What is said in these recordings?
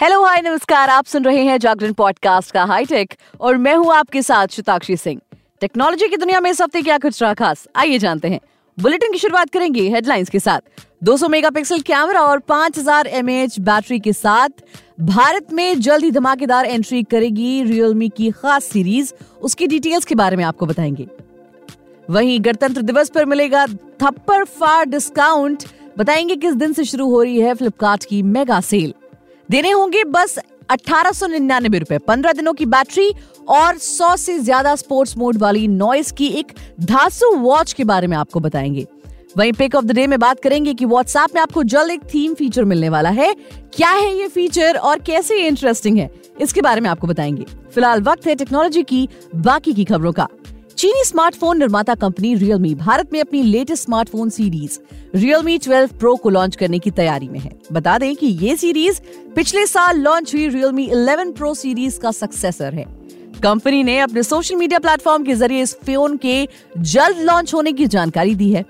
Hello hi नमस्कार। आप सुन रहे हैं जागरण पॉडकास्ट का हाईटेक और मैं हूँ आपके साथ शताक्षी सिंह। टेक्नोलॉजी की दुनिया में इस हफ़्ते क्या कुछ रहा खास? आइए जानते हैं। बुलेटिन की शुरुआत करेंगे हेडलाइंस के साथ। 200 मेगापिक्सल कैमरा और 5000 एमएएच बैटरी के साथ। भारत में जल्द ही धमाकेदार एंट्री करेगी रियलमी की खास सीरीज़ उसकी डिटेल्स के बारे में आपको बताएँगे। वहीं गणतंत्र दिवस पर मिलेगा थप्पर फार डिस्काउंट बताएँगे किस दिन से शुरू हो रही है फ्लिपकार्ट की मेगा सेल देने होंगे बस अठारह सौ निन्यानबे रुपए। पंद्रह दिनों की बैटरी और सौ से ज़्यादा स्पोर्ट्स मोड वाली नॉइस की एक धासु वॉच के बारे में आपको बताएँगे। वहीं पिक ऑफ़ द डे में बात करेंगे कि व्हाट्सएप में आपको जल्द एक थीम फीचर मिलने वाला है। क्या है ये फीचर और कैसे इंटरेस्टिंग है, इसके बारे में आपको बताएँगे। फ़िलहाल वक्त है टेक्नोलॉजी की, बाकी की खबरों का। चीनी स्मार्टफ़ोन निर्माता कंपनी रियलमी भारत में अपनी latest smartphone series Realme 12 pro को लॉन्च करने की तैयारी में है। बता दें कि ये सीरीज़ पिछले साल लॉन्च हुई रियलमी 11 प्रो सीरीज़ का सक्सेसर है। कंपनी ने अपने सोशल मीडिया प्लेटफॉर्म के ज़रिए इस फ़ोन के जल्द लॉन्च होने की जानकारी दी है।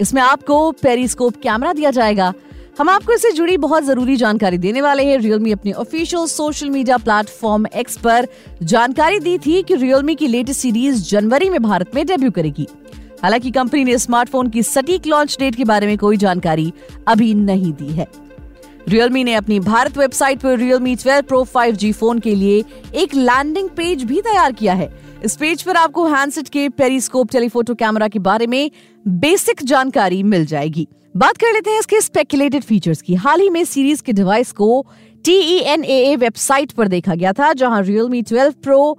इसमें आपको पेरिस्कोप कैमरा दिया जाएगा हम आपको इससे जुड़ी बहुत ज़रूरी जानकारी देने वाले हैं। रियलमी अपने official social media platform X पर जानकारी दी थी कि रियलमी की लेटेस्ट सीरीज़ जनवरी में भारत में डेब्यू करेगी। हालाँकि कंपनी ने स्मार्टफ़ोन की सटीक लॉन्च डेट के बारे में कोई जानकारी अभी नहीं दी है। रियलमी ने अपनी भारत वेबसाइट पर रियलमी 12 प्रो 5G फ़ोन के लिए एक लैंडिंग पेज भी तैयार किया है। इस पेज पर आपको हैंडसेट के पेरिस्कोप, टेलीफोटो कैमरा के बारे में बेसिक जानकारी मिल जाएगी। बात कर लेते हैं इसके स्पेकुलेटेड फीचर्स की। हाल ही में सीरीज़ के डिवाइस को टी वेबसाइट पर देखा गया था, जहाँ Realme 12 Pro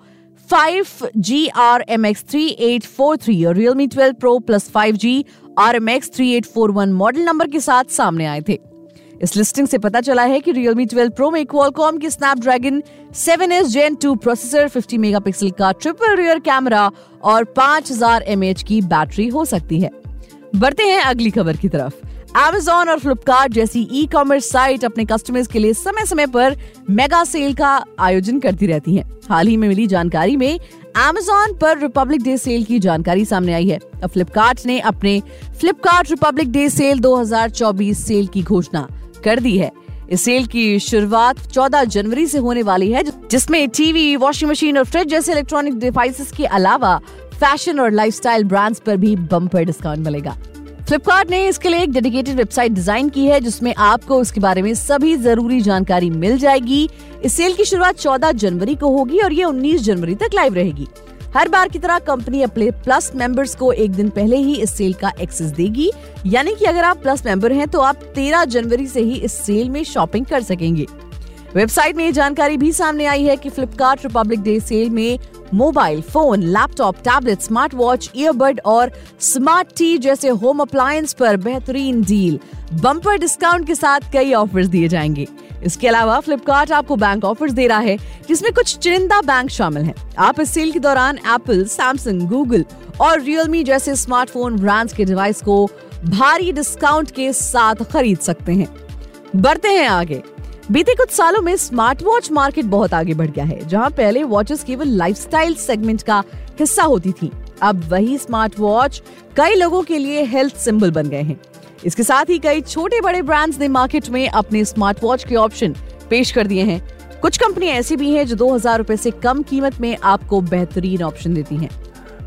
5G RMX3843 और Realme 12 Pro Plus 5G RMX3841 model number के साथ सामने आए थे। इस लिस्टिंग से पता चला है कि Realme 12 Pro में Qualcomm की Snapdragon 7s Gen 2 processor 50 megapixel का ट्रिपल रियर कैमरा और 5000 mAh की बैटरी हो सकती है। बढ़ते हैं अगली खबर की तरफ़। Amazon और फ्लिपकार्ट जैसी ई कॉमर्स साइट अपने कस्टमर्स के लिए समय समय पर मेगा सेल का आयोजन करती रहती हैं। हाल ही में मिली जानकारी में Amazon पर रिपब्लिक डे सेल की जानकारी सामने आई है। अब फ्लिपकार्ट ने अपने Flipkart republic day sale 2024 sale की घोषणा। कर दी है। इस सेल की शुरुआत 14 जनवरी से होने वाली है जिसमें टीवी वॉशिंग मशीन और फ्रिज जैसे इलेक्ट्रॉनिक डिवाइसेस के अलावा फ़ैशन और लाइफस्टाइल ब्रांड्स पर भी बम्पर डिस्काउंट मिलेगा। फ्लिपकार्ट ने इसके लिए एक डेडिकेटेड वेबसाइट डिज़ाइन की है, जिसमें आपको उसके बारे में सभी ज़रूरी जानकारी मिल जाएगी। इस सेल की शुरुआत 14 जनवरी को होगी और ये 19 जनवरी तक लाइव रहेगी। हर बार की तरह कंपनी अपने प्लस मेंबर्स को एक दिन पहले ही इस सेल का एक्सेस देगी। यानी कि अगर आप प्लस मेंबर हैं तो आप 13 जनवरी से ही इस सेल में शॉपिंग कर सकेंगे। वेबसाइट में ये जानकारी भी सामने आई है कि फ्लिपकार्ट रिपब्लिक डे सेल में mobile phone, laptop, tablet smart watch earbud और स्मार्ट टी जैसे होम अप्लायंस पर बेहतरीन डील। बम्पर डिस्काउंट के साथ कई ऑफर्स दिए जाएँगे। इसके अलावा फ्लिपकार्ट आपको बैंक ऑफर्स दे रहा है, जिसमें कुछ चुनिंदा बैंक शामिल हैं। आप इस सेल के दौरान एप्पल सैमसंग गूगल और रियलमी जैसे स्मार्टफ़ोन ब्रांड्स के डिवाइस को भारी डिस्काउंट के साथ खरीद सकते हैं। बढ़ते हैं आगे। बीते कुछ सालों में स्मार्ट वॉच मार्केट बहुत आगे बढ़ गया है, जहाँ पहले वॉचेस केवल लाइफस्टाइल सेगमेंट का हिस्सा होती थी। अब वही स्मार्ट वॉच कई लोगों के लिए हेल्थ सिंबल बन गए हैं। इसके साथ ही कई छोटे बड़े ब्रांड्स ने मार्केट में अपने स्मार्ट वॉच के ऑप्शन पेश कर दिए हैं। कुछ कंपनी ऐसी भी हैं जो दो हज़ार रूपए से कम कीमत में आपको बेहतरीन ऑप्शन देती हैं।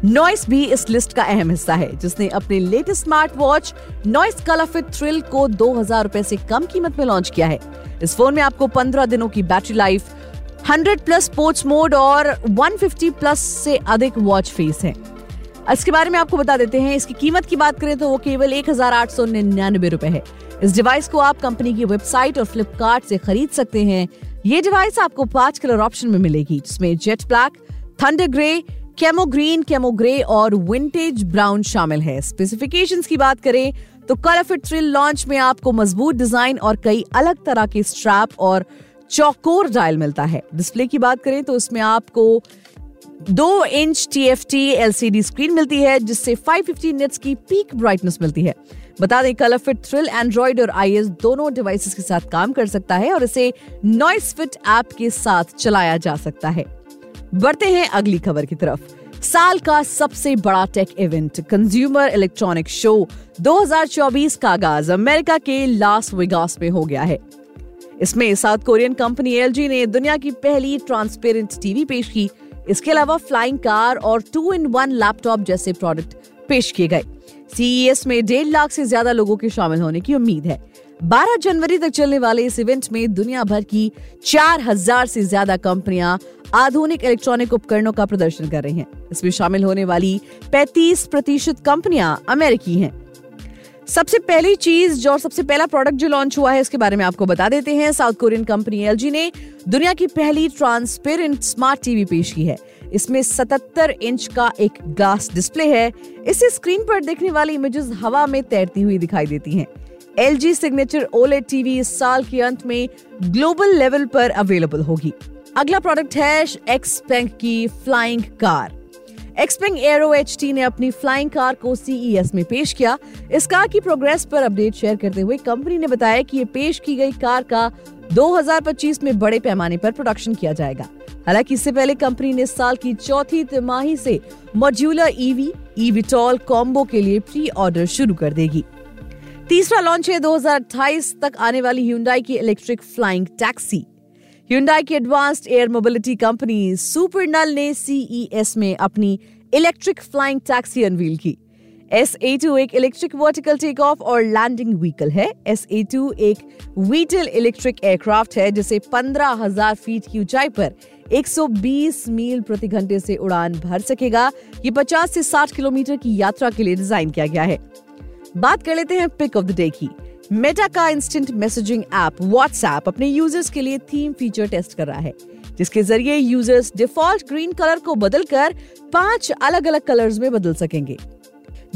नॉइस भी इस लिस्ट का अहम हिस्सा है, जिसने अपने latest smart watch Noise ColorFit Thrill को दो हज़ार रूपए से कम कीमत में लॉन्च किया है। इस फ़ोन में आपको 15 दिनों की battery life 100 plus sports mode और 150 प्लस से अधिक वॉच फेस है। इसके बारे में आपको बता देते हैं, इसकी कीमत की बात करें तो वो केवल एक हज़ार आठ सौ निन्यानबे रूपए है। इस डिवाइस को आप कंपनी की वेबसाइट और फ्लिपकार्ट से खरीद सकते हैं। ये डिवाइस आपको पाँच कलर ऑप्शन में मिलेगी, जिसमें jet black thunder grey camo green camo grey और विंटेज ब्राउन शामिल है। स्पेसिफिकेशंस की बात करें तो कलर फिट थ्रिल लॉन्च में आपको मज़बूत डिज़ाइन और कई अलग तरह के स्ट्रैप और चौकोर डायल मिलता है। डिस्प्ले की बात करें तो इसमें आपको दो inch T F T LCD screen मिलती है, जिससे 550 निट्स की पीक ब्राइटनेस मिलती है। बता दें कलर फिट थ्रिल एंड्रॉइड और आई दोनों डिवाइसेस के साथ काम कर सकता है और इसे नॉइस फिट ऐप के साथ चलाया जा सकता है। बढ़ते हैं अगली खबर की तरफ़। साल का सबसे बड़ा tech event consumer electronic show 2024 का आगाज़ अमेरिका के लास वेगास में हो गया है। इसमें साउथ कोरियन कंपनी एलजी ने दुनिया की पहली ट्रांसपेरेंट टीवी पेश की। इसके अलावा फ्लाइंग कार और टू इन वन लैपटॉप जैसे प्रोडक्ट पेश किए गए। सीईएस में डेढ़ लाख से ज़्यादा लोगों के शामिल होने की उम्मीद है। 12 जनवरी तक चलने वाले इस इवेंट में दुनिया भर की 4000 से ज़्यादा कंपनियाँ आधुनिक इलेक्ट्रॉनिक उपकरणों का प्रदर्शन कर रही हैं। इसमें शामिल होने वाली 35 प्रतिशत कंपनियाँ अमेरिकी हैं। सबसे पहली चीज़ जो और सबसे पहला प्रोडक्ट जो लॉन्च हुआ है, इसके बारे में आपको बता देते हैं। साउथ कोरियन कंपनी एलजी ने दुनिया की पहली ट्रांसपेरेंट स्मार्ट टीवी पेश की है। इसमें 77 इंच का एक ग्लास डिस्प्ले है। इस स्क्रीन पर देखने वाली इमेजेस हवा में तैरती हुई दिखाई देती हैं। L G signature OLED TV इस साल के अंत में ग्लोबल लेवल पर अवेलेबल होगी। अगला प्रोडक्ट है एक्स बैंक की flying car Xpeng aero H ने अपनी फ्लाइंग कार को सीईएस में पेश किया। इस कार की प्रोग्रेस पर अपडेट शेयर करते हुए कंपनी ने बताया कि ये पेश की गई कार का 2025 में बड़े पैमाने पर प्रोडक्शन किया जाएगा। हालाँकि इससे पहले कंपनी ने साल की चौथी तिमाही से मॉड्यूलर ईवी, ईविटॉल कॉम्बो के लिए प्री ऑर्डर शुरू कर देगी। तीसरा लॉन्च है 2028 तक आने वाली ह्यूंडाई की इलेक्ट्रिक फ्लाइंग टैक्सी ह्यूंडाई की advanced air mobility company Supernal ने सीईएस में अपनी इलेक्ट्रिक फ्लाइंग टैक्सी अनवील की। एस ए टू एक इलेक्ट्रिक वर्टिकल टेक ऑफ़ और लैंडिंग व्हीकल है। एस ए टू एक वीटल इलेक्ट्रिक एयरक्राफ्ट है, जिसे पंद्रह हज़ार फीट की ऊंचाई पर 120 मील प्रति घंटे से उड़ान भर सकेगा। ये 50 से 60 किलोमीटर की यात्रा के लिए डिज़ाइन किया गया है। बात कर लेते हैं पिक ऑफ़ द डे की। मेटा का इंस्टेंट मैसेजिंग ऐप व्हाट्सएप अपने यूज़र्स के लिए थीम फीचर टेस्ट कर रहा है, जिसके ज़रिए यूज़र्स डिफ़ॉल्ट ग्रीन कलर को बदलकर पाँच अलग अलग कलर्स में बदल सकेंगे।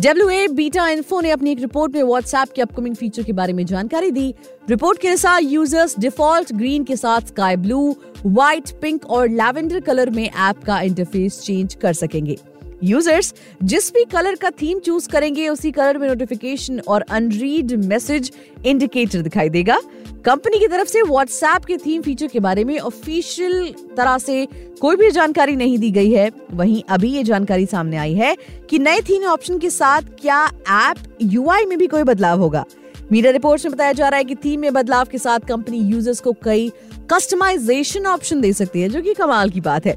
डब्ल्यू ए बीटा इन्फो ने अपनी एक रिपोर्ट में व्हाट्सएप के अपकमिंग फीचर के बारे में जानकारी दी। रिपोर्ट के अनुसार यूज़र्स डिफ़ॉल्ट ग्रीन के साथ स्काई ब्लू व्हाइट पिंक और लैवेंडर कलर में ऐप का इंटरफेस चेंज कर सकेंगे। यूज़र्स जिस भी कलर का थीम चूज़ करेंगे, उसी कलर में नोटिफिकेशन और अनरीड मैसेज इंडिकेटर दिखाई देगा। कंपनी की तरफ़ से व्हाट्सएप के थीम फीचर के बारे में ऑफिशियल तरह से कोई भी जानकारी नहीं दी गई है। वहीं अभी ये जानकारी सामने आई है कि नए थीम ऑप्शन के साथ क्या ऐप यूआई में भी कोई बदलाव होगा। मीडिया रिपोर्ट्स में बताया जा रहा है कि थीम में बदलाव के साथ कंपनी यूज़र्स को कई कस्टमाइजेशन ऑप्शन दे सकती है, जो कि कमाल की बात है।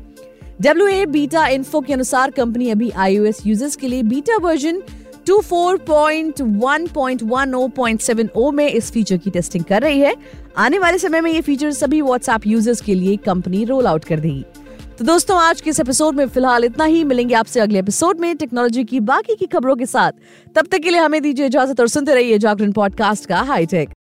डब्ल्यू ए बीटा इन्फो के अनुसार कंपनी अभी आईओएस यूज़र्स के लिए बीटा वर्जन 24.1.10.70 में इस फीचर की टेस्टिंग कर रही है। आने वाले समय में ये फीचर सभी व्हाट्सएप यूज़र्स के लिए कंपनी रोल आउट कर देगी। तो दोस्तों, आज के इस एपिसोड में फ़िलहाल इतना ही। मिलेंगे आपसे अगले एपिसोड में टेक्नोलॉजी की बाकी की खबरों के साथ। तब तक के लिए हमें दीजिए इजाज़त और सुनते रहिए जागरण पॉडकास्ट का हाईटेक